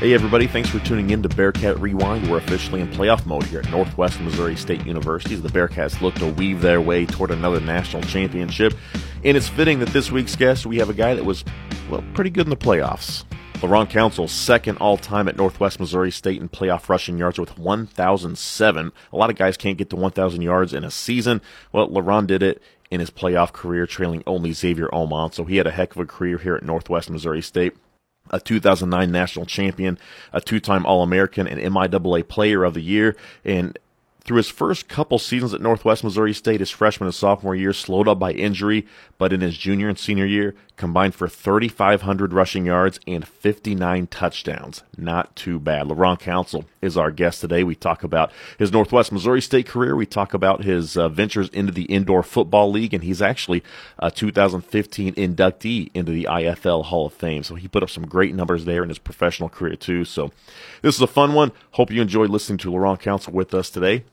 Hey, everybody, thanks for tuning in to Bearcat Rewind. We're officially in playoff mode here at Northwest Missouri State University as the Bearcats look to weave their way toward another national championship. And it's fitting that this week's guest, we have a guy that was, well, pretty good in the playoffs. LaRon Council, second all time at Northwest Missouri State in playoff rushing yards with 1,007. A lot of guys can't get to 1,000 yards in a season. Well, LaRon did it in his playoff career, trailing only Xavier Omon. So he had a heck of a career here at Northwest Missouri State a 2009 national champion, a two-time All-American, and MIAA Player of the Year, and through his first couple seasons at Northwest Missouri State, his freshman and sophomore year slowed up by injury, but in his junior and senior year, combined for 3,500 rushing yards and 59 touchdowns. Not too bad. LaRon Council is our guest today. We talk about his Northwest Missouri State career. We talk about his uh, ventures into the Indoor Football League, and he's actually a 2015 inductee into the IFL Hall of Fame. So he put up some great numbers there in his professional career, too. So this is a fun one. Hope you enjoyed listening to LaRon Council with us today.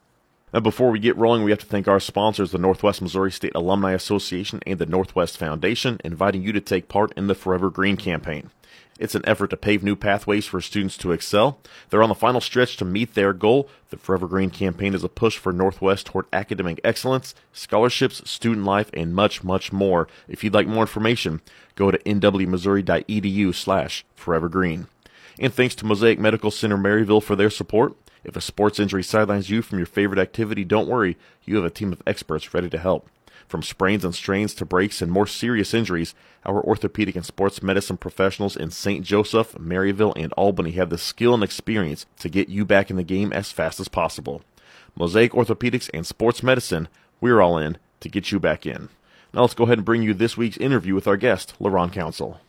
Now, before we get rolling, we have to thank our sponsors, the Northwest Missouri State Alumni Association and the Northwest Foundation, inviting you to take part in the Forever Green campaign. It's an effort to pave new pathways for students to excel. They're on the final stretch to meet their goal. The Forever Green campaign is a push for Northwest toward academic excellence, scholarships, student life, and much, much more. If you'd like more information, go to nwmissouri.edu slash forevergreen. And thanks to Mosaic Medical Center Maryville for their support. If a sports injury sidelines you from your favorite activity, don't worry. You have a team of experts ready to help. From sprains and strains to breaks and more serious injuries, our orthopedic and sports medicine professionals in St. Joseph, Maryville, and Albany have the skill and experience to get you back in the game as fast as possible. Mosaic Orthopedics and Sports Medicine, we're all in to get you back in. Now let's go ahead and bring you this week's interview with our guest, LaRon Council.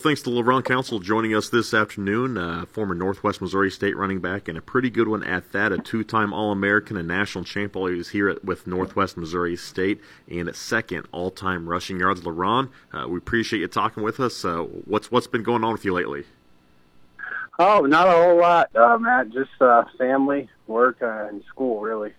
Thanks to LaRon Council joining us this afternoon, uh, former Northwest Missouri State running back, and a pretty good one at that. A two-time All-American and national champ while he was here at, with Northwest Missouri State, and second all-time rushing yards. LaRon, uh, we appreciate you talking with us. Uh, what's what's been going on with you lately? Oh, not a whole lot, uh, Matt. Just uh, family, work, uh, and school, really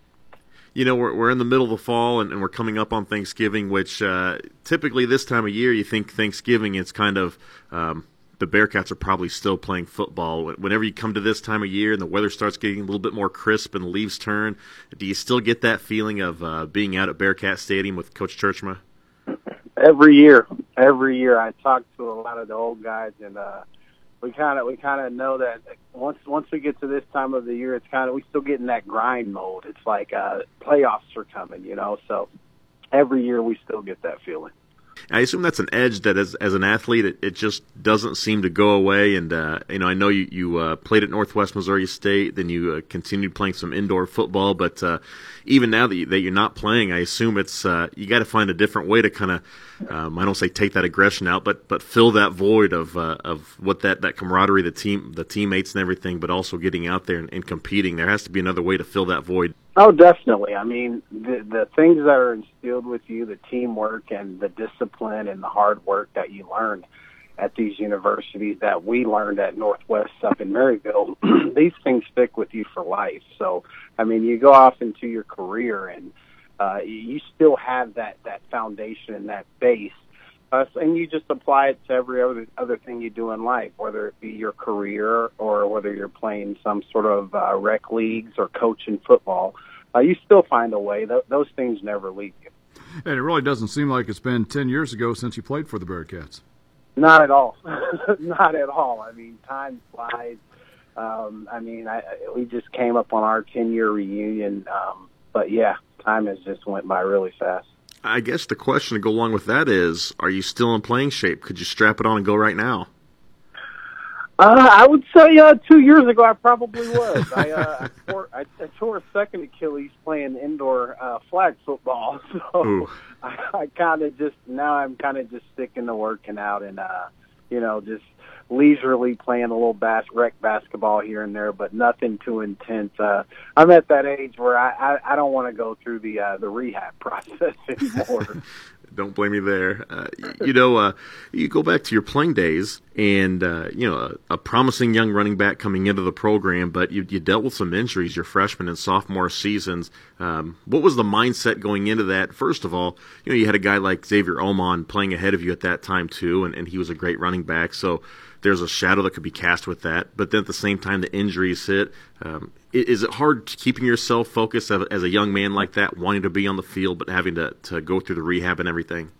you know, we're, we're in the middle of the fall and, and we're coming up on Thanksgiving, which uh, typically this time of year you think Thanksgiving it's kind of um, the Bearcats are probably still playing football. Whenever you come to this time of year and the weather starts getting a little bit more crisp and the leaves turn, do you still get that feeling of uh, being out at Bearcat Stadium with Coach Tjeerdsma? Every year, every year, I talk to a lot of the old guys and. uh we kind of we kind of know that once once we get to this time of the year, it's kind of we still get in that grind mode. It's like uh, playoffs are coming, you know. So every year we still get that feeling. I assume that's an edge that, as as an athlete, it, it just doesn't seem to go away. And uh, you know, I know you you uh, played at Northwest Missouri State, then you uh, continued playing some indoor football. But uh, even now that, you, that you're not playing, I assume it's uh, you got to find a different way to kind of um, I don't say take that aggression out, but but fill that void of uh, of what that that camaraderie, the team, the teammates, and everything. But also getting out there and, and competing. There has to be another way to fill that void. Oh, definitely. I mean, the the things that are instilled with you, the teamwork and the discipline and the hard work that you learned at these universities that we learned at Northwest up in Maryville, these things stick with you for life. So, I mean, you go off into your career and uh, you still have that that foundation and that base uh, and you just apply it to every other other thing you do in life, whether it be your career or whether you're playing some sort of uh, rec leagues or coaching football. Uh, you still find a way. Th- those things never leave you. And it really doesn't seem like it's been ten years ago since you played for the Bearcats. Not at all. Not at all. I mean, time flies. Um, I mean, I, we just came up on our ten year reunion. Um, but yeah, time has just went by really fast. I guess the question to go along with that is: Are you still in playing shape? Could you strap it on and go right now? Uh, I would say uh, two years ago I probably was. I, uh, I, tore, I, I tore a second Achilles playing indoor uh, flag football, so Ooh. I, I kind of just now I'm kind of just sticking to working out and uh, you know just leisurely playing a little bas- rec basketball here and there, but nothing too intense. Uh, I'm at that age where I, I, I don't want to go through the uh, the rehab process anymore. don't blame me there. Uh, you know, uh, you go back to your playing days, and uh, you know, a, a, promising young running back coming into the program, but you, you dealt with some injuries your freshman and sophomore seasons. Um, what was the mindset going into that? First of all, you know, you had a guy like Xavier Omon playing ahead of you at that time too, and, and he was a great running back. So there's a shadow that could be cast with that. But then at the same time, the injuries hit. Um, is it hard keeping yourself focused as a young man like that, wanting to be on the field, but having to, to go through the rehab and everything?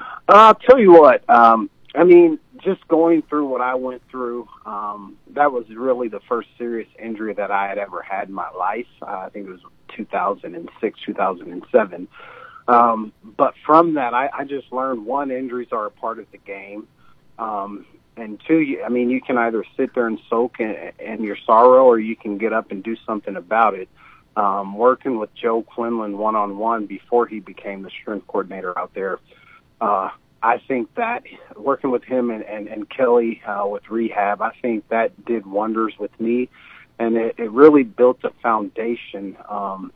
Uh, I'll tell you what. Um, I mean, just going through what I went through, um, that was really the first serious injury that I had ever had in my life. Uh, I think it was 2006, 2007. Um, but from that, I, I just learned one, injuries are a part of the game. Um, and two, I mean, you can either sit there and soak in, in your sorrow or you can get up and do something about it. Um, working with Joe Quinlan one on one before he became the strength coordinator out there, uh, I think that working with him and, and, and Kelly uh, with rehab, I think that did wonders with me. And it, it really built a foundation um,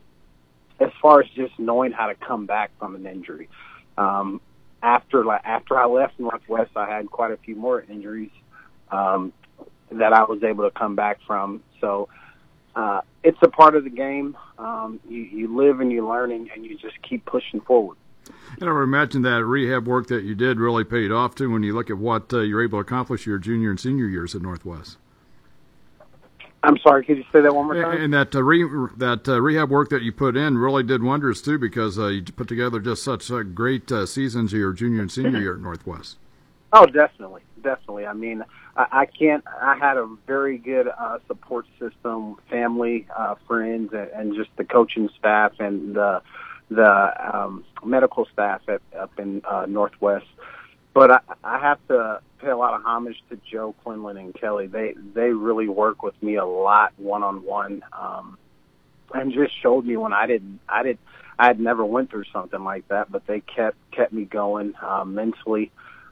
as far as just knowing how to come back from an injury. Um, after after I left Northwest, I had quite a few more injuries um, that I was able to come back from. So uh, it's a part of the game. Um, you, you live and you learn, and, and you just keep pushing forward. And I would imagine that rehab work that you did really paid off too when you look at what uh, you're able to accomplish your junior and senior years at Northwest. I'm sorry. Could you say that one more time? And that uh, re- that uh, rehab work that you put in really did wonders too, because uh, you put together just such uh, great uh, seasons of your junior and senior year at Northwest. Oh, definitely, definitely. I mean, I, I can't. I had a very good uh, support system, family, uh, friends, and, and just the coaching staff and the the um, medical staff at, up in uh, Northwest. But I, I have to pay a lot of homage to Joe Quinlan and Kelly. They they really work with me a lot one on one, Um and just showed me when I didn't I did I had never went through something like that, but they kept kept me going uh, mentally,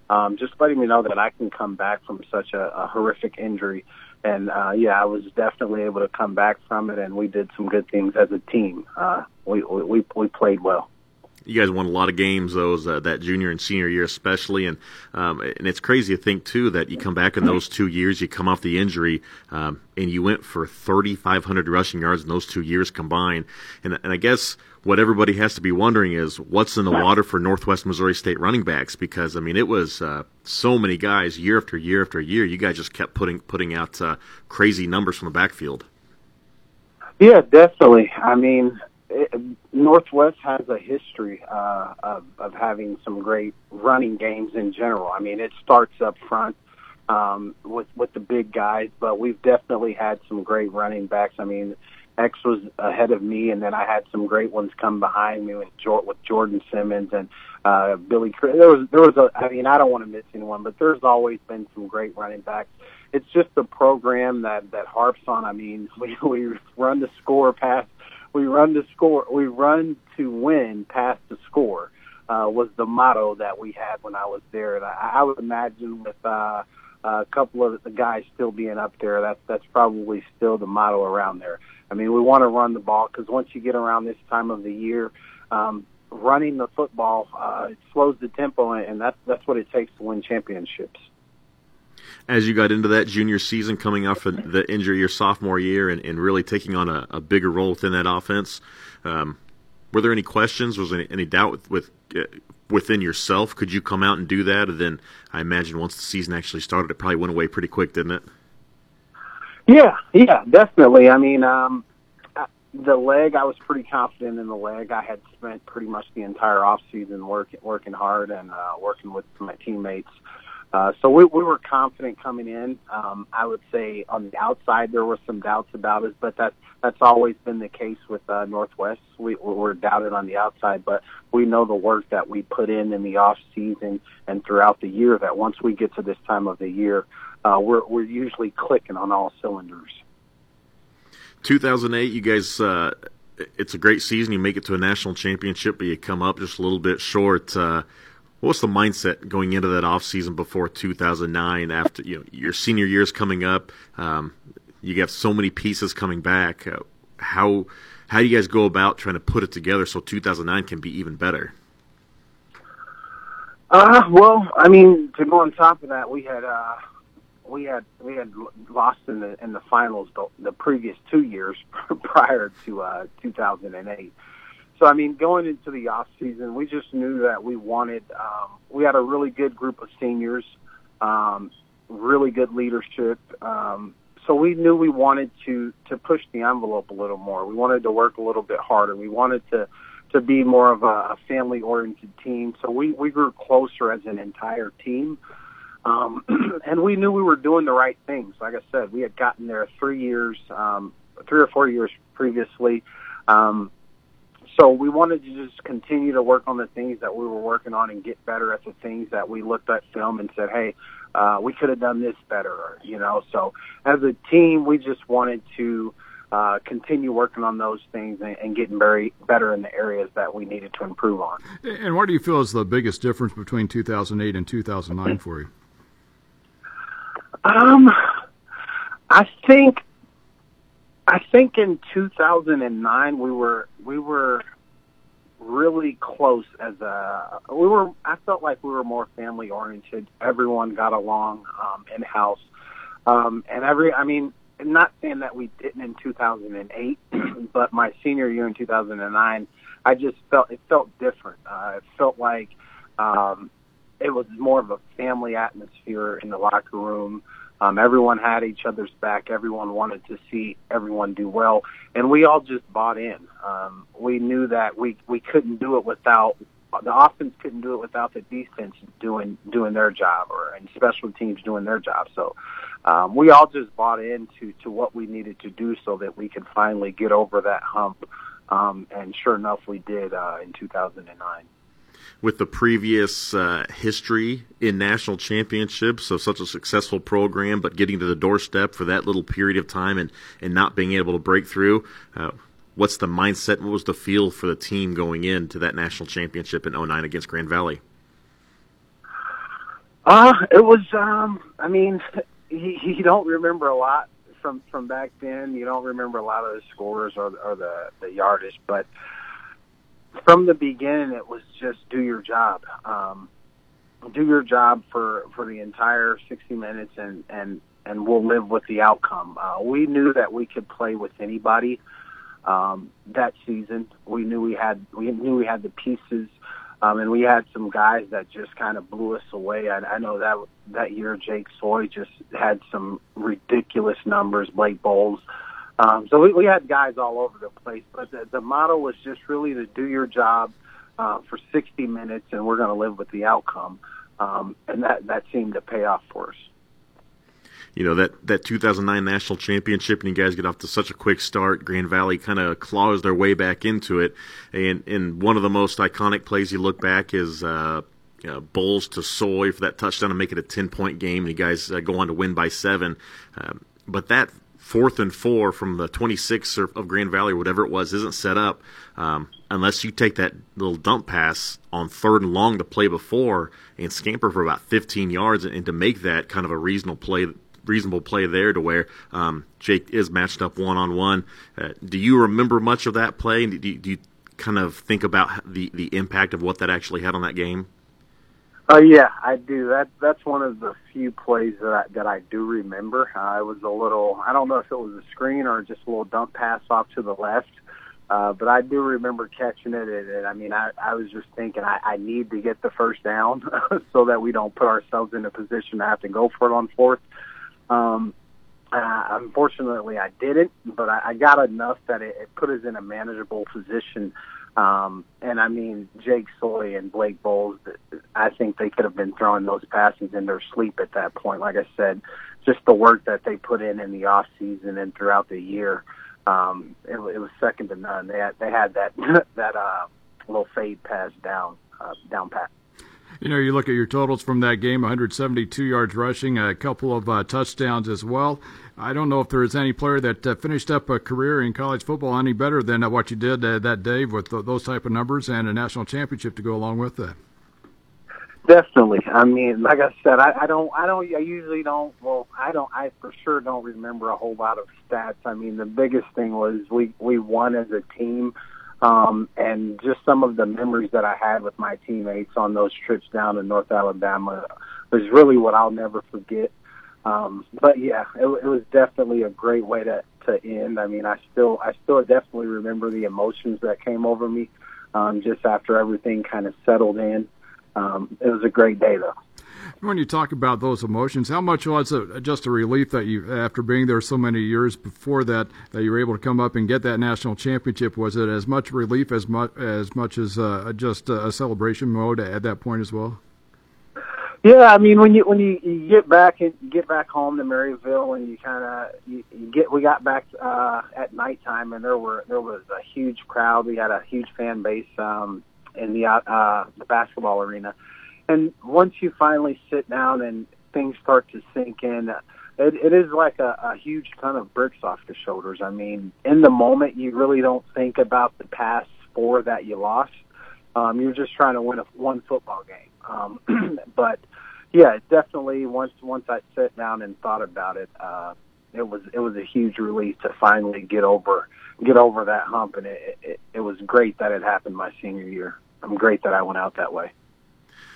um, just letting me know that I can come back from such a, a horrific injury. And uh, yeah, I was definitely able to come back from it, and we did some good things as a team. Uh, we we we played well you guys won a lot of games those uh, that junior and senior year especially and um, and it's crazy to think too that you come back in those two years you come off the injury um, and you went for 3500 rushing yards in those two years combined. And and I guess what everybody has to be wondering is what's in the water for Northwest Missouri State running backs? Because I mean it was uh, so many guys year after year after year you guys just kept putting putting out uh, crazy numbers from the backfield. Yeah definitely. I mean it, Northwest has a history uh, of, of having some great running games in general. I mean, it starts up front um, with with the big guys, but we've definitely had some great running backs. I mean, X was ahead of me, and then I had some great ones come behind me with, with Jordan Simmons and uh, Billy. There was there was a. I mean, I don't want to miss anyone, but there's always been some great running backs. It's just a program that that harps on. I mean, we we run the score past we run to score, we run to win past the score, uh, was the motto that we had when I was there. And I, I would imagine with, uh, a couple of the guys still being up there, that's, that's probably still the motto around there. I mean, we want to run the ball because once you get around this time of the year, um, running the football, uh, it slows the tempo and that's, that's what it takes to win championships as you got into that junior season, coming off of the injury your sophomore year, and, and really taking on a, a, bigger role within that offense. Um, were there any questions? Was any, any doubt with, with uh, within yourself? Could you come out and do that? And then I imagine once the season actually started, it probably went away pretty quick, didn't it? Yeah, yeah, definitely. I mean, um, the leg, I was pretty confident in the leg. I had spent pretty much the entire off season working working hard and uh, working with my teammates uh, so we, we were confident coming in. Um, I would say on the outside there were some doubts about us, but that that's always been the case with uh, Northwest. We we're doubted on the outside, but we know the work that we put in in the off season and throughout the year. That once we get to this time of the year, uh, we're we're usually clicking on all cylinders. 2008, you guys. Uh, it's a great season. You make it to a national championship, but you come up just a little bit short. Uh, What's the mindset going into that off season before 2009? After you know your senior year's coming up, um, you have so many pieces coming back. Uh, how how do you guys go about trying to put it together so 2009 can be even better? Uh, well, I mean, to go on top of that, we had uh, we had we had lost in the in the finals the, the previous two years prior to uh, 2008. So I mean, going into the off season, we just knew that we wanted. Um, we had a really good group of seniors. Um, really good leadership. Um, so we knew we wanted to to push the envelope a little more. We wanted to work a little bit harder. We wanted to to be more of a, a family oriented team. So we we grew closer as an entire team. Um, and we knew we were doing the right things. Like I said, we had gotten there three years, um, three or four years previously. Um, so we wanted to just continue to work on the things that we were working on and get better at the things that we looked at film and said, hey, uh, we could have done this better, you know. So as a team, we just wanted to uh, continue working on those things and, and getting very better in the areas that we needed to improve on. And what do you feel is the biggest difference between 2008 and 2009 for you? Um, I think I think in 2009 we were we were really close as a we were I felt like we were more family oriented. Everyone got along um in house. Um and every I mean not saying that we didn't in 2008, but my senior year in 2009, I just felt it felt different. Uh it felt like um it was more of a family atmosphere in the locker room. Um, everyone had each other's back. Everyone wanted to see everyone do well, and we all just bought in. Um, we knew that we we couldn't do it without the offense couldn't do it without the defense doing doing their job, or and special teams doing their job. So um, we all just bought into to what we needed to do so that we could finally get over that hump. Um, and sure enough, we did uh, in 2009 with the previous uh, history in national championships of such a successful program, but getting to the doorstep for that little period of time and, and not being able to break through. Uh, what's the mindset? What was the feel for the team going into that national championship in 09 against Grand Valley? Uh, it was, um, I mean, you, you don't remember a lot from, from back then. You don't remember a lot of the scores or, or the, the yardage, but from the beginning, it was just do your job. Um, do your job for, for the entire 60 minutes and, and, and we'll live with the outcome. Uh, we knew that we could play with anybody, um, that season. We knew we had, we knew we had the pieces. Um, and we had some guys that just kind of blew us away. I, I know that that year Jake Soy just had some ridiculous numbers. Blake Bolles, um, so we, we had guys all over the place, but the, the motto was just really to do your job uh, for 60 minutes, and we're going to live with the outcome. Um, and that that seemed to pay off for us. You know that that 2009 national championship, and you guys get off to such a quick start. Grand Valley kind of claws their way back into it, and and one of the most iconic plays you look back is. Uh, to Soy for that touchdown to make it a 10 point game, and you guys uh, go on to win by seven. Um, but that fourth and four from the 26 of Grand Valley or whatever it was isn't set up um, unless you take that little dump pass on third and long to play before and scamper for about 15 yards and, and to make that kind of a reasonable play reasonable play there to where um, Jake is matched up one on one. Do you remember much of that play? Do do you kind of think about the the impact of what that actually had on that game? Oh yeah, I do. That that's one of the few plays that I, that I do remember. Uh, it was a little. I don't know if it was a screen or just a little dump pass off to the left, uh, but I do remember catching it. And, and I mean, I, I was just thinking I, I need to get the first down so that we don't put ourselves in a position to have to go for it on fourth. Um, uh, unfortunately, I didn't, but I, I got enough that it, it put us in a manageable position um, and I mean, Jake Soy and Blake Bolles, I think they could have been throwing those passes in their sleep at that point. Like I said, just the work that they put in in the off season and throughout the year, um, it, it was second to none. They had, they had that, that, uh, little fade pass down, uh, down pat. You know, you look at your totals from that game 172 yards rushing, a couple of uh, touchdowns as well. I don't know if there is any player that uh, finished up a career in college football any better than uh, what you did uh, that day with those type of numbers and a national championship to go along with that. Definitely. I mean, like I said, I, I don't, I don't, I usually don't. Well, I don't. I for sure don't remember a whole lot of stats. I mean, the biggest thing was we we won as a team. Um, and just some of the memories that I had with my teammates on those trips down to North Alabama was really what I'll never forget. Um, but yeah, it, it was definitely a great way to, to end. I mean, I still, I still definitely remember the emotions that came over me, um, just after everything kind of settled in. Um, it was a great day though. When you talk about those emotions, how much was it just a relief that you, after being there so many years before that, that you were able to come up and get that national championship? Was it as much relief as much as much as uh, just a celebration mode at that point as well? Yeah, I mean when you when you, you get back and get back home to Maryville and you kind of you, you get we got back uh, at nighttime and there were there was a huge crowd. We had a huge fan base um, in the uh, the basketball arena, and once you finally sit down and things start to sink in, it, it is like a, a huge ton of bricks off the shoulders. I mean, in the moment you really don't think about the past four that you lost. Um, you're just trying to win a one football game. Um, but yeah, definitely once once I sat down and thought about it, uh, it was it was a huge relief to finally get over get over that hump, and it, it it was great that it happened my senior year. I'm great that I went out that way.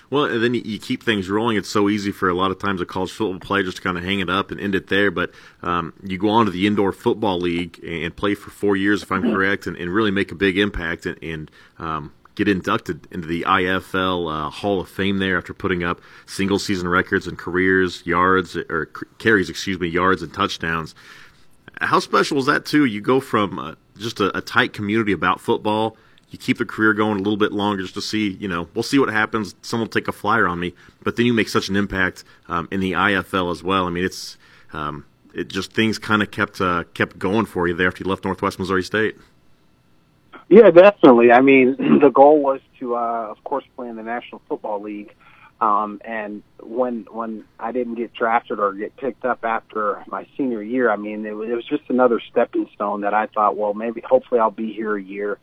Well, and then you, keep things rolling. It's so easy for a lot of times a college football player just to kind of hang it up and end it there. But um, you go on to the indoor football league and play for four years, if I'm correct, and, and really make a big impact. And, and um, get inducted into the IFL uh, Hall of Fame there after putting up single season records and careers, yards or carries, excuse me, yards and touchdowns. How special is that too? You go from uh, just a, a, tight community about football. You keep the career going a little bit longer just to see, you know, we'll see what happens. Someone will take a flyer on me, but then you make such an impact um, in the IFL as well. I mean, it's um, it just things kind of kept uh, kept going for you there after you left Northwest Missouri State. Yeah, definitely. I mean, the goal was to, uh, of course, play in the National Football League. Um, and when when I didn't get drafted or get picked up after my senior year, I mean, it was, it was just another stepping stone that I thought, well, maybe hopefully I'll be here a year,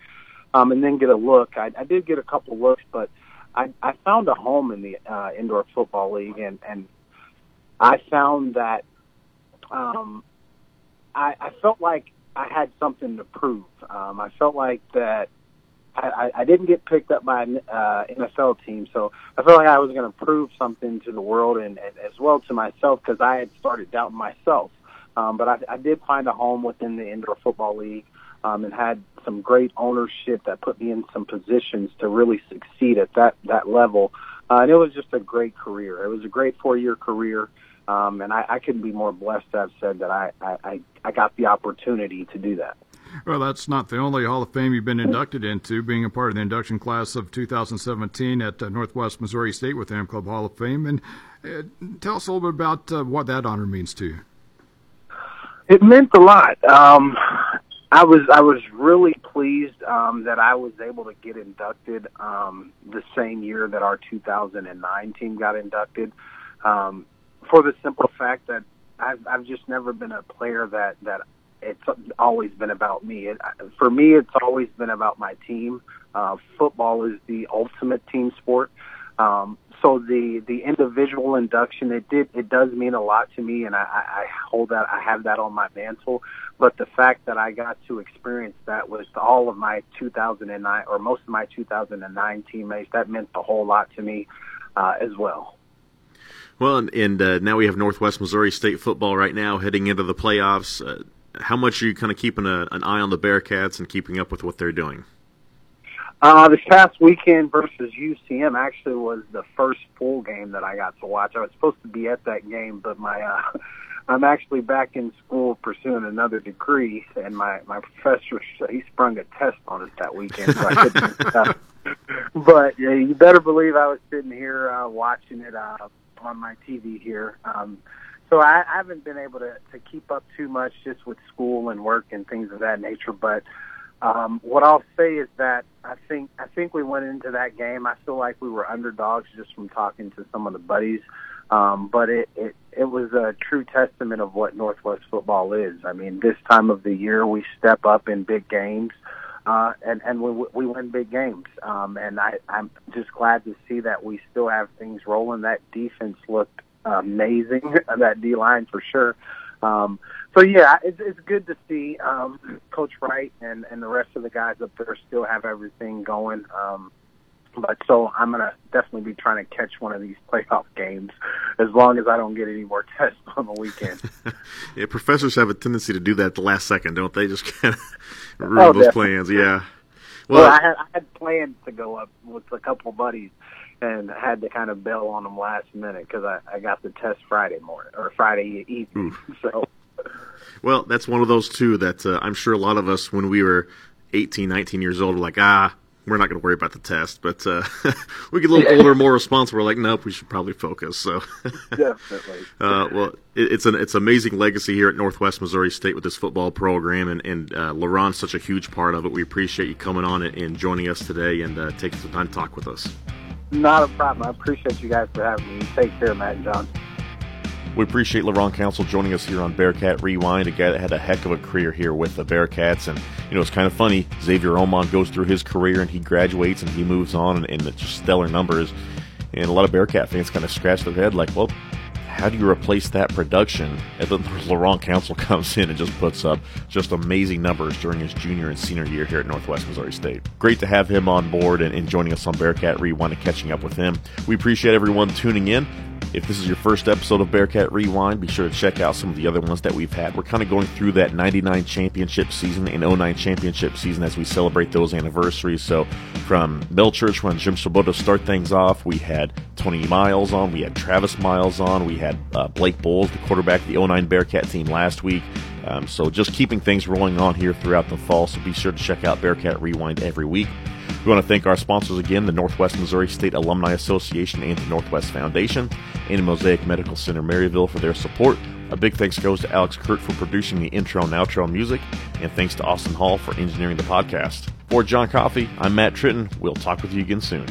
um, and then get a look. I, I did get a couple looks, but I, I found a home in the uh, indoor football league, and and I found that um, I, I felt like I had something to prove. Um, I felt like that I, I didn't get picked up by an uh, NFL team, so I felt like I was going to prove something to the world and, and as well to myself because I had started doubting myself. Um, but I, I did find a home within the indoor football league um, and had some great ownership that put me in some positions to really succeed at that that level. Uh, and it was just a great career. It was a great four year career. Um, and I, I couldn't be more blessed to have said that I, I, I got the opportunity to do that. Well, that's not the only Hall of Fame you've been inducted into, being a part of the induction class of 2017 at uh, Northwest Missouri State with M-Club Hall of Fame. And uh, tell us a little bit about uh, what that honor means to you. It meant a lot. Um, I was I was really pleased um, that I was able to get inducted um, the same year that our 2009 team got inducted. Um, for the simple fact that I've I've just never been a player that that it's always been about me. It, for me, it's always been about my team. Uh, football is the ultimate team sport. Um, so the the individual induction it did it does mean a lot to me, and I, I hold that I have that on my mantle. But the fact that I got to experience that with all of my 2009 or most of my 2009 teammates, that meant a whole lot to me uh, as well. Well, and, and uh, now we have Northwest Missouri State football right now heading into the playoffs. Uh, how much are you kind of keeping a, an eye on the Bearcats and keeping up with what they're doing? Uh, this past weekend versus UCM actually was the first full game that I got to watch. I was supposed to be at that game, but my uh, I'm actually back in school pursuing another degree, and my my professor he sprung a test on us that weekend, so I couldn't. uh, but yeah, you better believe I was sitting here uh, watching it. Uh, on my TV here. Um, so I, I haven't been able to, to keep up too much just with school and work and things of that nature. But um, what I'll say is that I think I think we went into that game. I feel like we were underdogs just from talking to some of the buddies. Um, but it, it it was a true testament of what Northwest football is. I mean, this time of the year we step up in big games uh, and and we we win big games. Um, and I I'm just glad to see that we still have things rolling. That defense looked amazing. that D line for sure. Um, so yeah, it's it's good to see um, Coach Wright and and the rest of the guys up there still have everything going. Um, but so I'm gonna definitely be trying to catch one of these playoff games, as long as I don't get any more tests on the weekend. yeah, professors have a tendency to do that at the last second, don't they? Just kind of ruin oh, those plans. Yeah. Well, well, I had I had plans to go up with a couple of buddies, and had to kind of bail on them last minute because I, I got the test Friday morning or Friday evening. So, well, that's one of those two that uh, I'm sure a lot of us, when we were 18, 19 years old, were like, ah, we're not going to worry about the test. But uh, we get a little older, more responsible. We're like, nope, we should probably focus. So definitely. Uh, well, it, it's an it's amazing legacy here at Northwest Missouri State with this football program, and and uh, LaRon's such a huge part of it. We appreciate you coming on and, and joining us today and uh, taking some time to talk with us. Not a problem. I appreciate you guys for having me. Take care, Matt and John. We appreciate LaRon Council joining us here on Bearcat Rewind, a guy that had a heck of a career here with the Bearcats. And, you know, it's kind of funny. Xavier Omon goes through his career and he graduates and he moves on and, and it's just stellar numbers. And a lot of Bearcat fans kind of scratch their head like, well, how do you replace that production? And then LaRon Council comes in and just puts up just amazing numbers during his junior and senior year here at Northwest Missouri State. Great to have him on board and, and joining us on Bearcat Rewind and catching up with him. We appreciate everyone tuning in. If this is your first episode of Bearcat Rewind, be sure to check out some of the other ones that we've had. We're kind of going through that 99 championship season and 09 championship season as we celebrate those anniversaries. So from Mel Tjeerdsma when Jim Svoboda start things off, we had Tony Miles on, we had Travis Miles on, we had uh, Blake Bolles, the quarterback of the 09 Bearcat team last week. Um, so just keeping things rolling on here throughout the fall. So be sure to check out Bearcat Rewind every week. We want to thank our sponsors again, the Northwest Missouri State Alumni Association and the Northwest Foundation, and Mosaic Medical Center Maryville for their support. A big thanks goes to Alex Kurt for producing the intro and outro music, and thanks to Austin Hall for engineering the podcast. For John Coffey, I'm Matt Tritton. We'll talk with you again soon.